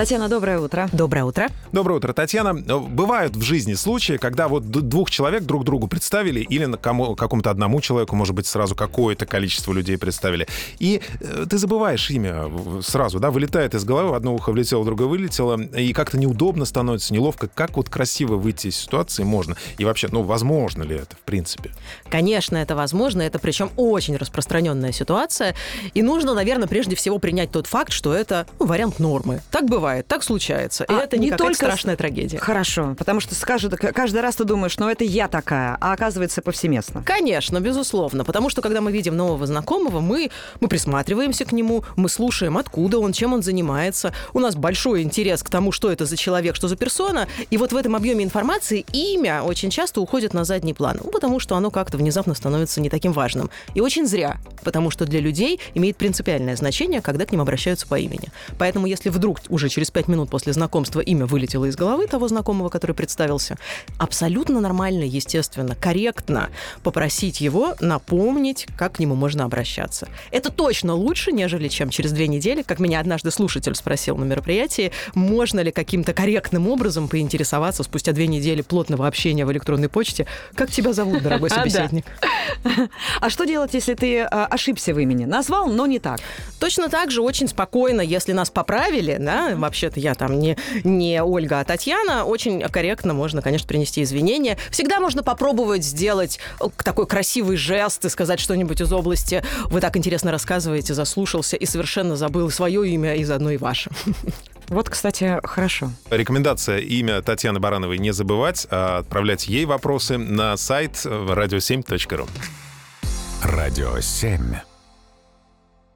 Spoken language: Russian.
Татьяна, доброе утро. Доброе утро. Доброе утро, Татьяна. Бывают в жизни случаи, когда вот двух человек друг другу представили или на кому, какому-то одному человеку, может быть, сразу какое-то количество людей представили. И э, ты забываешь имя сразу, да, вылетает из головы, одно ухо влетело, другое вылетело, и как-то неудобно становится, неловко. Как вот красиво выйти из ситуации можно? И вообще, ну, возможно ли это, в принципе? Конечно, это возможно, это причем очень распространенная ситуация, и нужно, наверное, прежде всего принять тот факт, что это ну, вариант нормы. Так бывает бывает, так случается. И а это не только страшная трагедия. Хорошо, потому что скажут, каждый раз ты думаешь, ну это я такая, а оказывается повсеместно. Конечно, безусловно, потому что когда мы видим нового знакомого, мы, мы присматриваемся к нему, мы слушаем, откуда он, чем он занимается, у нас большой интерес к тому, что это за человек, что за персона, и вот в этом объеме информации имя очень часто уходит на задний план, ну, потому что оно как-то внезапно становится не таким важным. И очень зря, потому что для людей имеет принципиальное значение, когда к ним обращаются по имени. Поэтому если вдруг уже через пять минут после знакомства имя вылетело из головы того знакомого, который представился, абсолютно нормально, естественно, корректно попросить его напомнить, как к нему можно обращаться. Это точно лучше, нежели чем через две недели, как меня однажды слушатель спросил на мероприятии, можно ли каким-то корректным образом поинтересоваться спустя две недели плотного общения в электронной почте, как тебя зовут, дорогой собеседник. А что делать, если ты а, ошибся в имени? Назвал, но не так. Точно так же очень спокойно, если нас поправили, да, вообще-то я там не, не Ольга, а Татьяна, очень корректно можно, конечно, принести извинения. Всегда можно попробовать сделать э, такой красивый жест и сказать что-нибудь из области «Вы так интересно рассказываете, заслушался и совершенно забыл свое имя и заодно и ваше». Вот, кстати, хорошо. Рекомендация имя Татьяны Барановой не забывать, а отправлять ей вопросы на сайт radio7.ru. Радио 7.